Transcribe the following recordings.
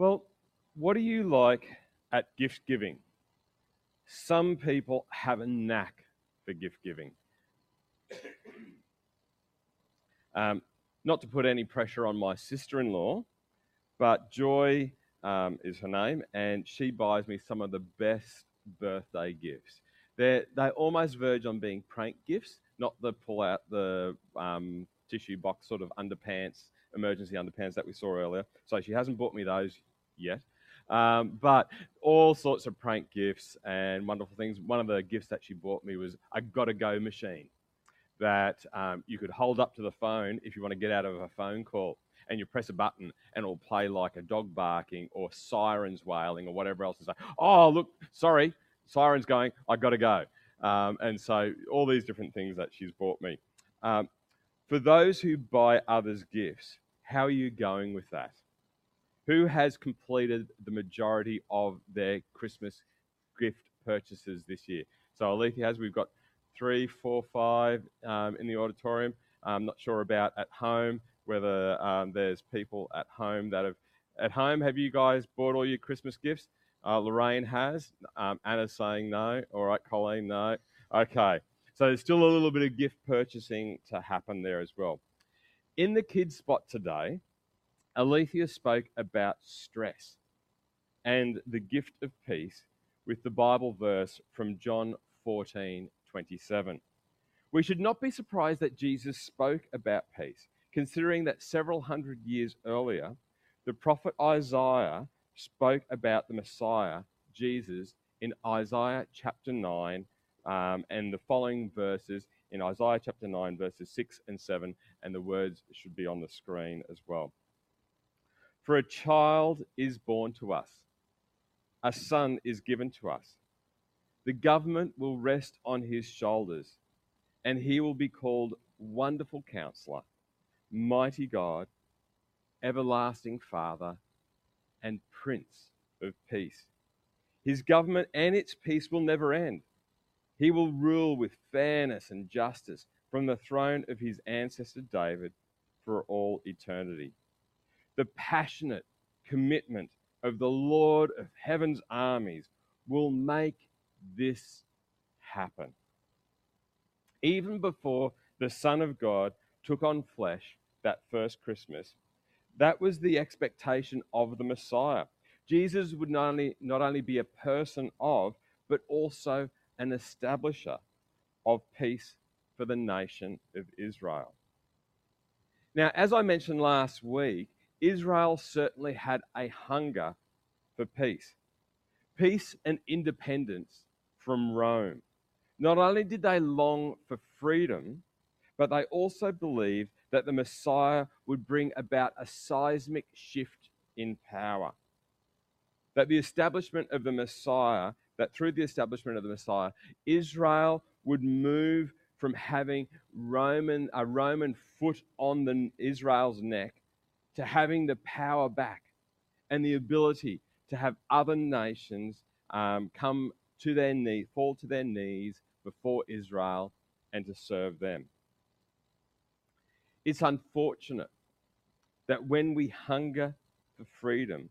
Well, what do you like at gift giving? Some people have a knack for gift giving. Um, not to put any pressure on my sister in law, but Joy um, is her name, and she buys me some of the best birthday gifts. They're, they almost verge on being prank gifts, not the pull out the um, tissue box sort of underpants, emergency underpants that we saw earlier. So she hasn't bought me those yet. Um, but all sorts of prank gifts and wonderful things. One of the gifts that she bought me was a gotta go machine that um, you could hold up to the phone if you want to get out of a phone call and you press a button and it'll play like a dog barking or sirens wailing or whatever else. It's like, oh, look, sorry, siren's going, I got to go. Um, and so all these different things that she's bought me. Um, for those who buy others gifts, how are you going with that? Who has completed the majority of their Christmas gift purchases this year? So Alethea has. We've got three, four, five um, in the auditorium. I'm not sure about at home whether um, there's people at home that have. At home, have you guys bought all your Christmas gifts? Uh, Lorraine has. Um, Anna's saying no. All right, Colleen, no. Okay. So there's still a little bit of gift purchasing to happen there as well. In the kids' spot today, Alethea spoke about stress and the gift of peace with the Bible verse from John 14 27. We should not be surprised that Jesus spoke about peace considering that several hundred years earlier, the prophet Isaiah spoke about the Messiah, Jesus, in Isaiah chapter 9 um, and the following verses in Isaiah chapter 9, verses 6 and 7, and the words should be on the screen as well. For a child is born to us, a son is given to us. The government will rest on his shoulders, and he will be called Wonderful Counselor mighty God, everlasting Father, and Prince of Peace. His government and its peace will never end. He will rule with fairness and justice from the throne of his ancestor David for all eternity. The passionate commitment of the Lord of heaven's armies will make this happen. Even before the Son of God took on flesh, that first Christmas, that was the expectation of the Messiah. Jesus would not only, not only be a person of, but also an establisher of peace for the nation of Israel. Now, as I mentioned last week, Israel certainly had a hunger for peace. Peace and independence from Rome. Not only did they long for freedom, but they also believed that the Messiah would bring about a seismic shift in power. That the establishment of the Messiah, that through the establishment of the Messiah, Israel would move from having Roman, a Roman foot on the, Israel's neck to having the power back and the ability to have other nations um, come to their knee, fall to their knees before Israel and to serve them. It's unfortunate that when we hunger for freedom,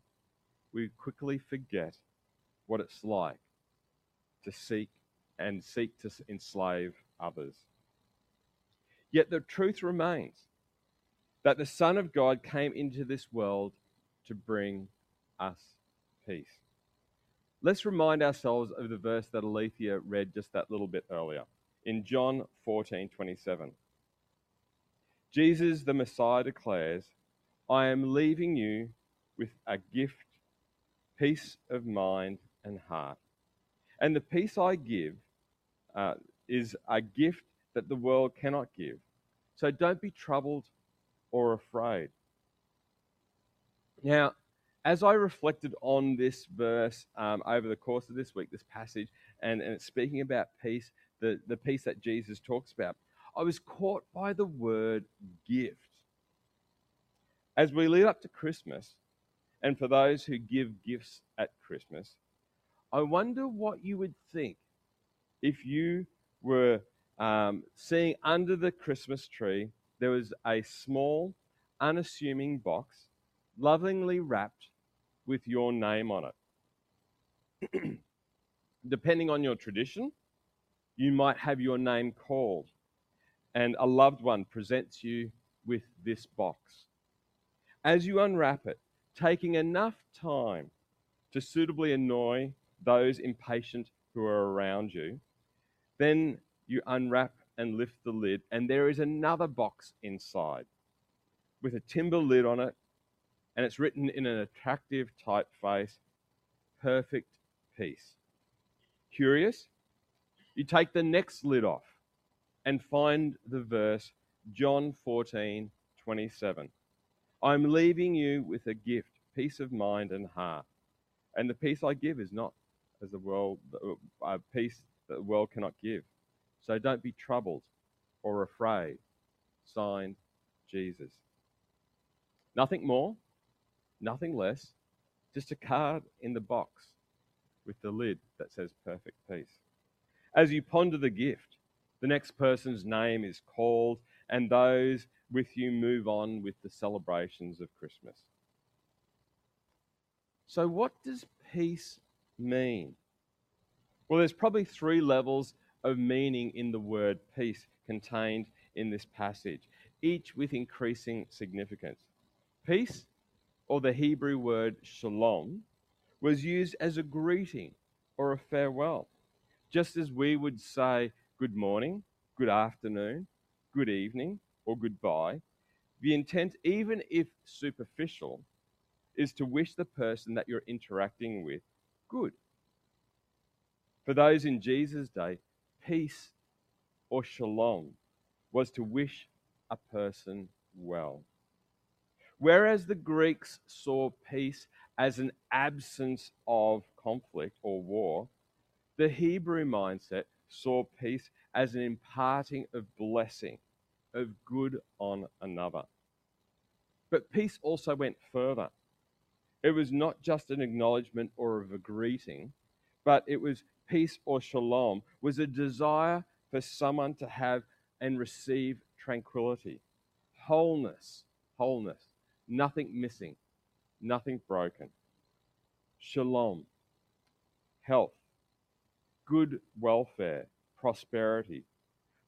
we quickly forget what it's like to seek and seek to enslave others. Yet the truth remains that the Son of God came into this world to bring us peace. Let's remind ourselves of the verse that Alethea read just that little bit earlier in John 14 27. Jesus, the Messiah, declares, I am leaving you with a gift, peace of mind and heart. And the peace I give uh, is a gift that the world cannot give. So don't be troubled or afraid. Now, as I reflected on this verse um, over the course of this week, this passage, and, and it's speaking about peace, the, the peace that Jesus talks about, I was caught by the word gift. As we lead up to Christmas, and for those who give gifts at Christmas, I wonder what you would think if you were um, seeing under the Christmas tree there was a small, unassuming box, lovingly wrapped with your name on it. Depending on your tradition, you might have your name called, and a loved one presents you with this box. As you unwrap it, taking enough time to suitably annoy those impatient who are around you, then you unwrap and lift the lid, and there is another box inside with a timber lid on it, and it's written in an attractive typeface Perfect Peace. Curious? You take the next lid off and find the verse John 14 27. I'm leaving you with a gift, peace of mind and heart. And the peace I give is not as the world, a peace that the world cannot give. So don't be troubled or afraid. Signed, Jesus. Nothing more, nothing less, just a card in the box with the lid that says perfect peace. As you ponder the gift, the next person's name is called, and those with you move on with the celebrations of Christmas. So, what does peace mean? Well, there's probably three levels of meaning in the word peace contained in this passage, each with increasing significance. Peace, or the Hebrew word shalom, was used as a greeting or a farewell, just as we would say good morning, good afternoon, good evening, or goodbye. The intent, even if superficial, is to wish the person that you're interacting with good. For those in Jesus' day, peace or shalom was to wish a person well. Whereas the Greeks saw peace as an absence of conflict or war, the Hebrew mindset saw peace as an imparting of blessing, of good on another. But peace also went further. It was not just an acknowledgement or of a greeting, but it was peace or shalom, was a desire for someone to have and receive tranquility, wholeness, wholeness, nothing missing, nothing broken. Shalom, health, good welfare, prosperity,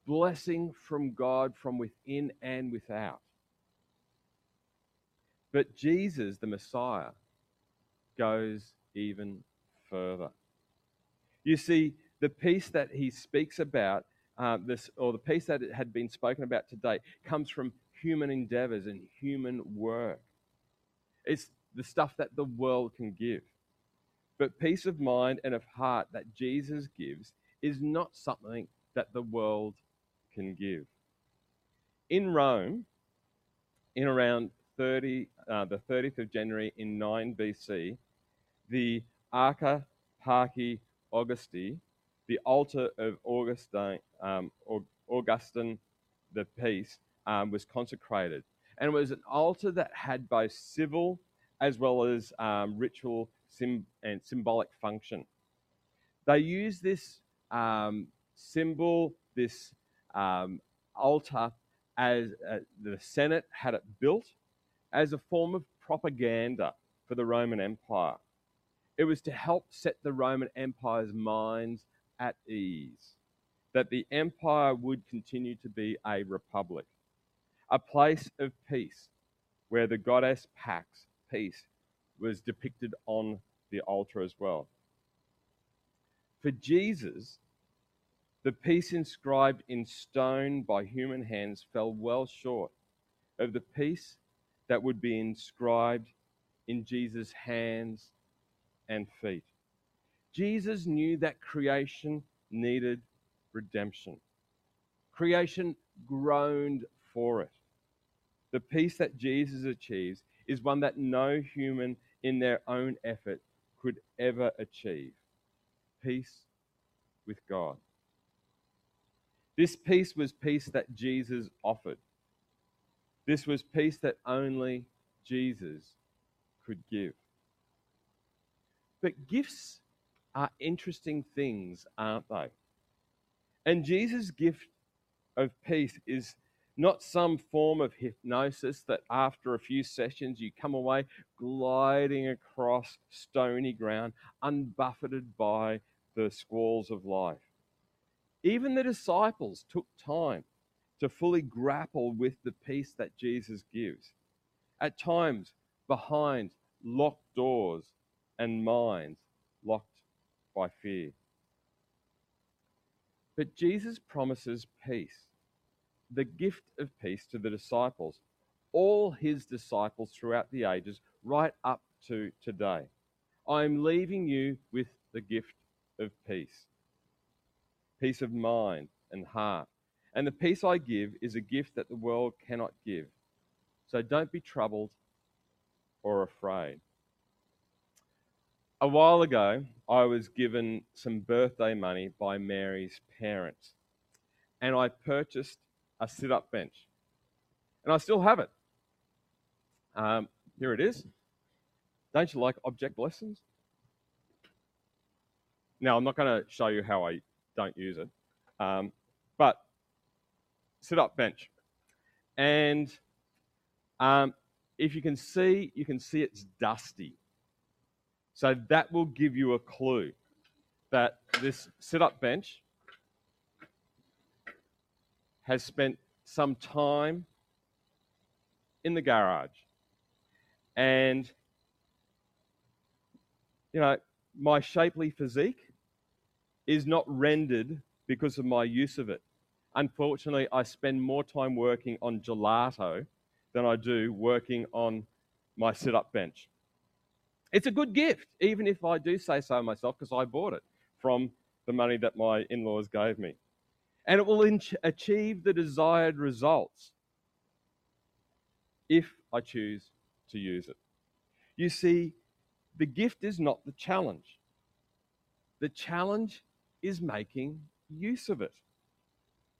blessing from God from within and without. But Jesus, the Messiah, goes even further. You see, the peace that he speaks about, uh, this, or the peace that had been spoken about today, comes from human endeavors and human work. It's the stuff that the world can give. But peace of mind and of heart that Jesus gives is not something that the world can give. In Rome, in around 30, uh, the 30th of January in 9 BC, the Arca Augusti, the altar of Augustine, um, Augustine the Peace, um, was consecrated. And it was an altar that had both civil as well as um, ritual sim- and symbolic function. They used this um, symbol, this um, altar, as uh, the Senate had it built as a form of propaganda for the Roman Empire. It was to help set the Roman Empire's minds at ease, that the empire would continue to be a republic, a place of peace where the goddess Pax, peace, was depicted on the altar as well. For Jesus, the peace inscribed in stone by human hands fell well short of the peace that would be inscribed in Jesus' hands and feet. Jesus knew that creation needed redemption. Creation groaned for it. The peace that Jesus achieves is one that no human in their own effort could ever achieve peace with God. This peace was peace that Jesus offered. This was peace that only Jesus could give. But gifts are interesting things, aren't they? And Jesus' gift of peace is not some form of hypnosis that after a few sessions you come away gliding across stony ground, unbuffeted by the squalls of life. Even the disciples took time to fully grapple with the peace that Jesus gives. At times, behind locked doors and minds locked by fear. But Jesus promises peace, the gift of peace to the disciples, all his disciples throughout the ages, right up to today. I'm leaving you with the gift of peace peace of mind and heart. And the peace I give is a gift that the world cannot give. So don't be troubled or afraid. A while ago, I was given some birthday money by Mary's parents, and I purchased a sit up bench. And I still have it. Um, here it is. Don't you like object lessons? Now, I'm not going to show you how I don't use it, um, but sit up bench. And um, if you can see, you can see it's dusty. So that will give you a clue that this sit up bench has spent some time in the garage. And, you know, my shapely physique is not rendered because of my use of it. Unfortunately, I spend more time working on gelato than I do working on my sit up bench. It's a good gift, even if I do say so myself, because I bought it from the money that my in laws gave me. And it will achieve the desired results if I choose to use it. You see, the gift is not the challenge. The challenge is making use of it,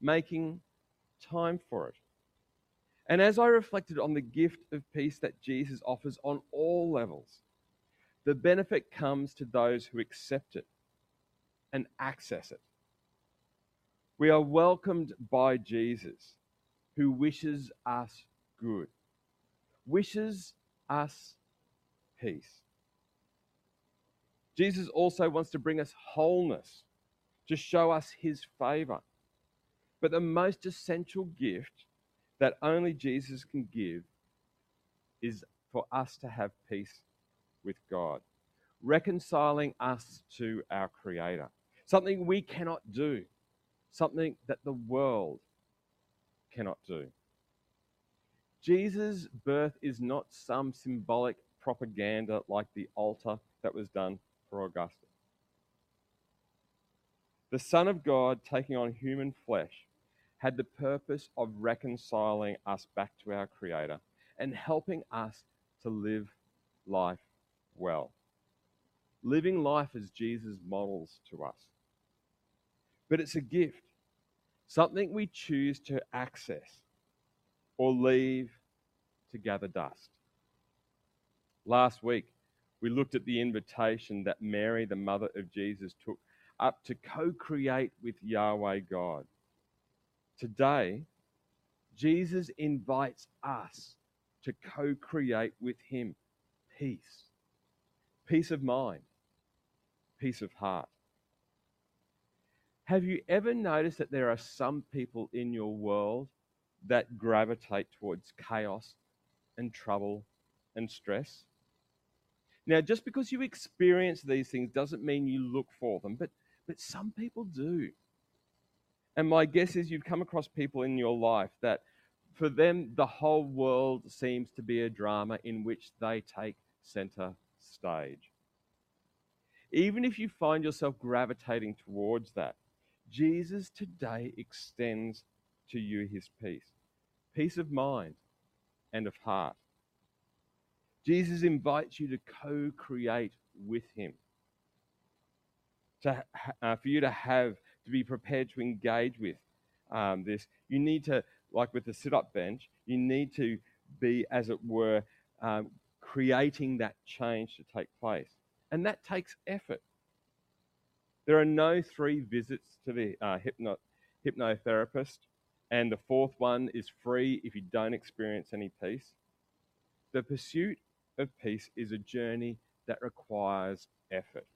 making time for it. And as I reflected on the gift of peace that Jesus offers on all levels, the benefit comes to those who accept it and access it. We are welcomed by Jesus, who wishes us good, wishes us peace. Jesus also wants to bring us wholeness, to show us his favor. But the most essential gift that only Jesus can give is for us to have peace with God, reconciling us to our Creator. Something we cannot do, something that the world cannot do. Jesus' birth is not some symbolic propaganda like the altar that was done for Augustus. The Son of God taking on human flesh had the purpose of reconciling us back to our Creator and helping us to live life well. Living life as Jesus models to us. But it's a gift, something we choose to access or leave to gather dust. Last week, we looked at the invitation that Mary, the mother of Jesus, took up to co create with Yahweh God. Today, Jesus invites us to co create with Him peace peace of mind, peace of heart. Have you ever noticed that there are some people in your world that gravitate towards chaos and trouble and stress? Now, just because you experience these things doesn't mean you look for them, but, but some people do. And my guess is you've come across people in your life that for them, the whole world seems to be a drama in which they take center stage. Even if you find yourself gravitating towards that, Jesus today extends to you his peace peace of mind and of heart. Jesus invites you to co create with him, to, uh, for you to have, to be prepared to engage with um, this. You need to, like with the sit up bench, you need to be, as it were, um, creating that change to take place. And that takes effort. There are no three visits to the uh, hypno- hypnotherapist And the fourth one is free if you don't experience any peace. The pursuit of peace is a journey that requires effort,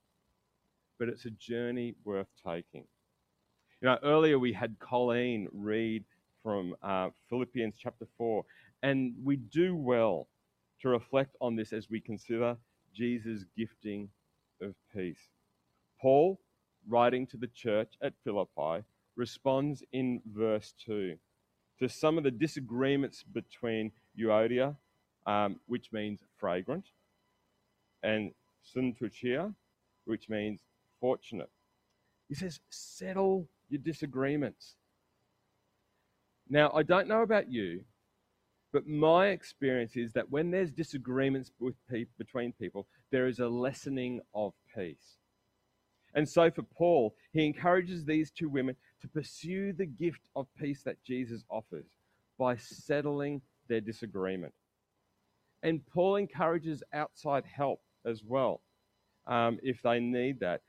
but it's a journey worth taking. You know, earlier we had Colleen read from uh, Philippians chapter 4, and we do well to reflect on this as we consider Jesus' gifting of peace. Paul, writing to the church at Philippi, responds in verse 2 to some of the disagreements between Euodia, um, which means fragrant, and Syntyche, which means fortunate. He says, settle your disagreements. Now, I don't know about you, but my experience is that when there's disagreements pe- between people, there is a lessening of peace. And so for Paul, he encourages these two women to pursue the gift of peace that Jesus offers by settling their disagreement. And Paul encourages outside help as well, um, if they need that,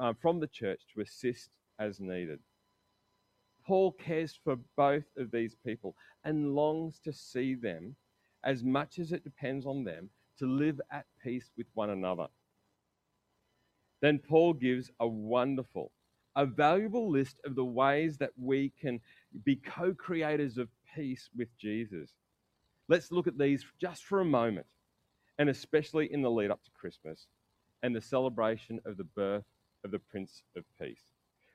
uh, from the church to assist as needed. Paul cares for both of these people and longs to see them, as much as it depends on them, to live at peace with one another. Then Paul gives a wonderful, a valuable list of the ways that we can be co creators of peace with Jesus. Let's look at these just for a moment, and especially in the lead up to Christmas and the celebration of the birth of the Prince of Peace.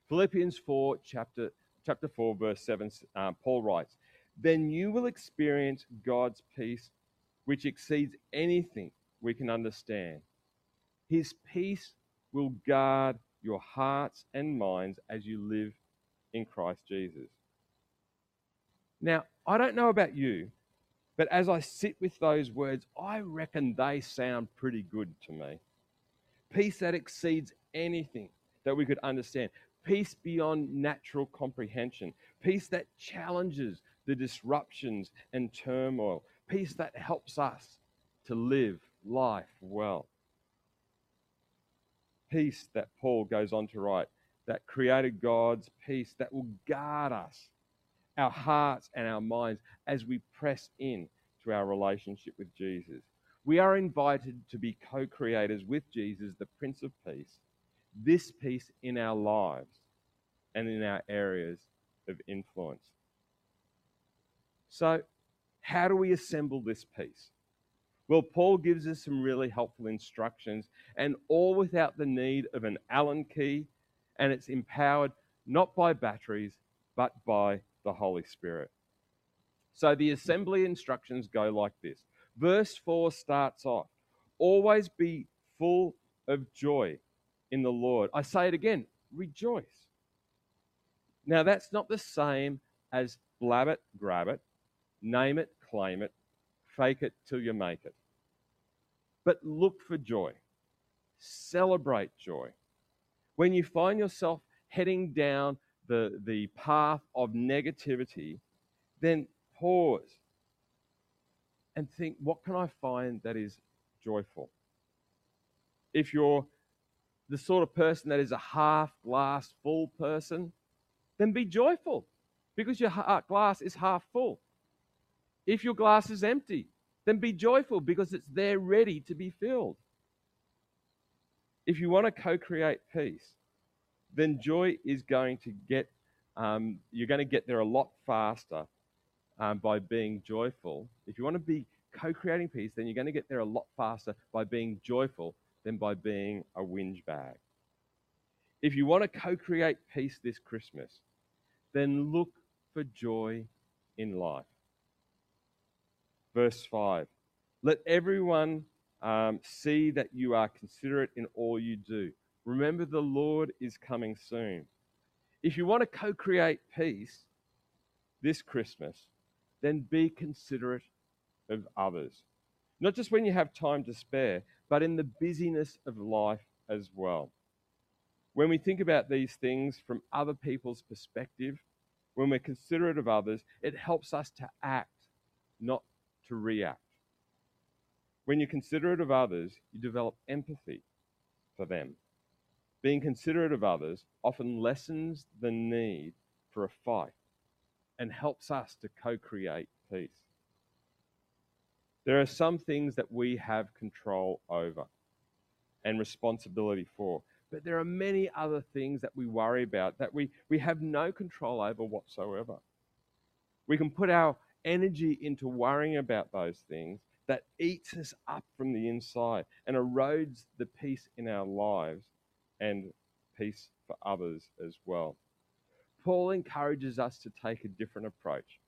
Philippians 4, chapter chapter 4, verse 7, uh, Paul writes, Then you will experience God's peace, which exceeds anything we can understand. His peace will guard your hearts and minds as you live in Christ Jesus. Now, I don't know about you, but as I sit with those words, I reckon they sound pretty good to me. Peace that exceeds anything that we could understand peace beyond natural comprehension, peace that challenges the disruptions and turmoil, peace that helps us to live life well. Peace that Paul goes on to write, that created God's peace that will guard us, our hearts and our minds as we press in to our relationship with Jesus. We are invited to be co creators with Jesus, the Prince of Peace, this peace in our lives and in our areas of influence. So, how do we assemble this peace? Well, Paul gives us some really helpful instructions, and all without the need of an Allen key, and it's empowered not by batteries, but by the Holy Spirit. So the assembly instructions go like this. Verse 4 starts off Always be full of joy in the Lord. I say it again rejoice. Now, that's not the same as blab it, grab it, name it, claim it, fake it till you make it. But look for joy, celebrate joy. When you find yourself heading down the, the path of negativity, then pause and think, what can I find that is joyful? If you're the sort of person that is a half glass full person, then be joyful because your glass is half full. If your glass is empty, then be joyful because it's there ready to be filled. If you want to co create peace, then joy is going to get, um, you're going to get there a lot faster um, by being joyful. If you want to be co creating peace, then you're going to get there a lot faster by being joyful than by being a whinge bag. If you want to co create peace this Christmas, then look for joy in life. Verse 5 Let everyone um, see that you are considerate in all you do. Remember, the Lord is coming soon. If you want to co create peace this Christmas, then be considerate of others. Not just when you have time to spare, but in the busyness of life as well. When we think about these things from other people's perspective, when we're considerate of others, it helps us to act, not to react. When you're considerate of others, you develop empathy for them. Being considerate of others often lessens the need for a fight and helps us to co create peace. There are some things that we have control over and responsibility for, but there are many other things that we worry about that we, we have no control over whatsoever. We can put our energy into worrying about those things that eats us up from the inside and erodes the peace in our lives and peace for others as well. Paul encourages us to take a different approach.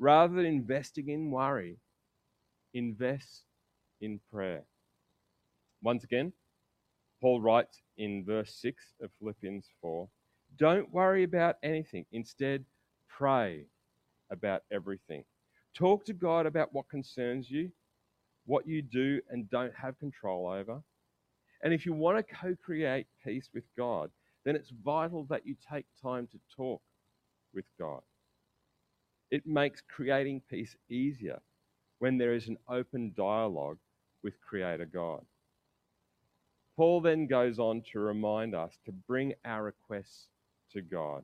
Rather than investing in worry, invest in prayer. Once again, Paul writes in verse 6 of Philippians 4 Don't worry about anything. Instead, pray about everything. Talk to God about what concerns you, what you do and don't have control over. And if you want to co create peace with God, then it's vital that you take time to talk with God. It makes creating peace easier when there is an open dialogue with Creator God. Paul then goes on to remind us to bring our requests to God.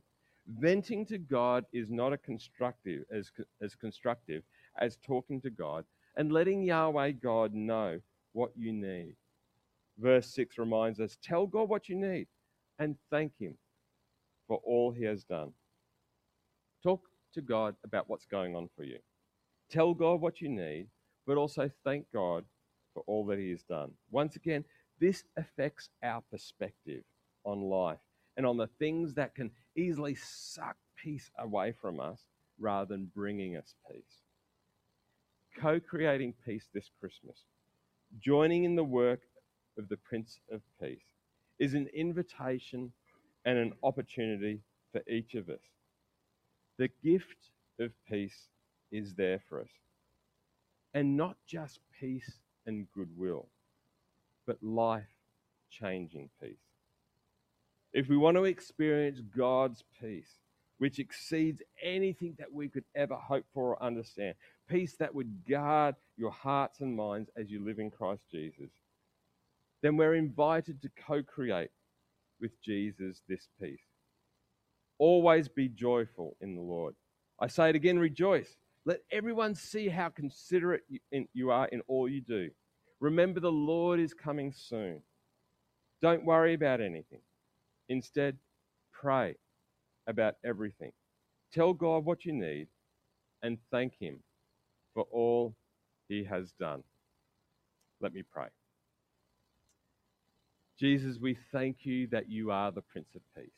Venting to God is not as constructive as, as constructive as talking to God and letting Yahweh God know what you need. Verse 6 reminds us tell God what you need and thank Him for all He has done. Talk to God about what's going on for you. Tell God what you need, but also thank God for all that He has done. Once again, this affects our perspective on life and on the things that can easily suck peace away from us rather than bringing us peace. Co creating peace this Christmas, joining in the work of the Prince of Peace, is an invitation and an opportunity for each of us. The gift of peace is there for us. And not just peace and goodwill, but life changing peace. If we want to experience God's peace, which exceeds anything that we could ever hope for or understand, peace that would guard your hearts and minds as you live in Christ Jesus, then we're invited to co create with Jesus this peace. Always be joyful in the Lord. I say it again rejoice. Let everyone see how considerate you are in all you do. Remember, the Lord is coming soon. Don't worry about anything. Instead, pray about everything. Tell God what you need and thank Him for all He has done. Let me pray. Jesus, we thank you that you are the Prince of Peace.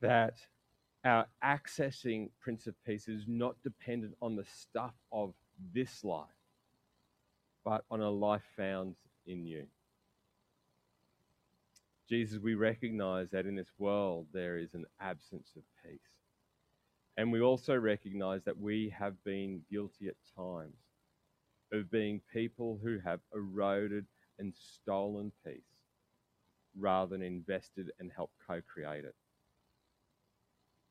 That our accessing Prince of Peace is not dependent on the stuff of this life, but on a life found in you. Jesus, we recognize that in this world there is an absence of peace. And we also recognize that we have been guilty at times of being people who have eroded and stolen peace rather than invested and helped co create it.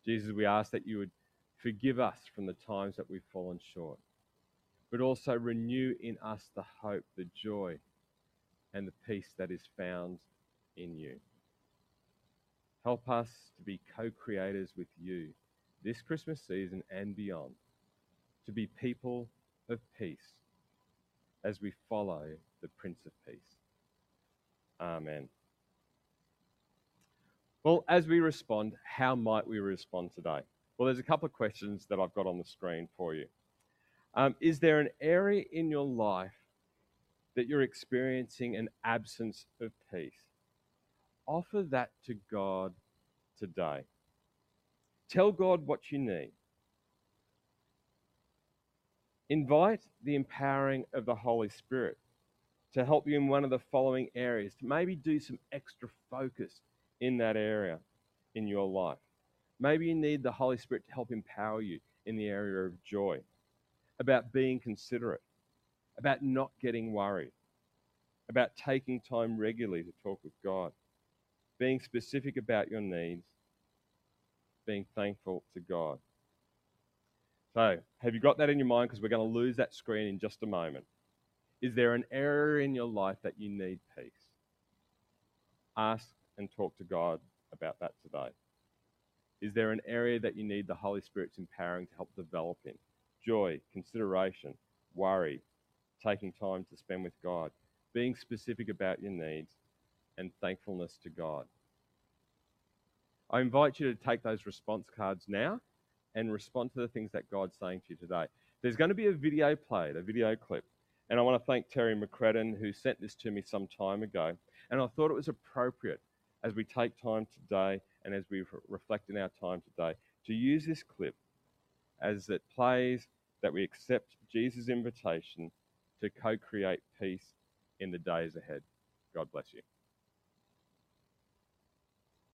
Jesus, we ask that you would forgive us from the times that we've fallen short, but also renew in us the hope, the joy, and the peace that is found in you. Help us to be co creators with you this Christmas season and beyond, to be people of peace as we follow the Prince of Peace. Amen. Well, as we respond, how might we respond today? Well, there's a couple of questions that I've got on the screen for you. Um, is there an area in your life that you're experiencing an absence of peace? Offer that to God today. Tell God what you need. Invite the empowering of the Holy Spirit to help you in one of the following areas, to maybe do some extra focus in that area in your life. Maybe you need the Holy Spirit to help empower you in the area of joy, about being considerate, about not getting worried, about taking time regularly to talk with God, being specific about your needs, being thankful to God. So, have you got that in your mind? Because we're going to lose that screen in just a moment. Is there an area in your life that you need peace? Ask and talk to God about that today. Is there an area that you need the Holy Spirit's empowering to help develop in? Joy, consideration, worry, taking time to spend with God, being specific about your needs, and thankfulness to God. I invite you to take those response cards now and respond to the things that God's saying to you today. There's going to be a video played, a video clip. And I want to thank Terry McCredden, who sent this to me some time ago. And I thought it was appropriate as we take time today and as we reflect in our time today to use this clip as it plays that we accept Jesus' invitation to co create peace in the days ahead. God bless you.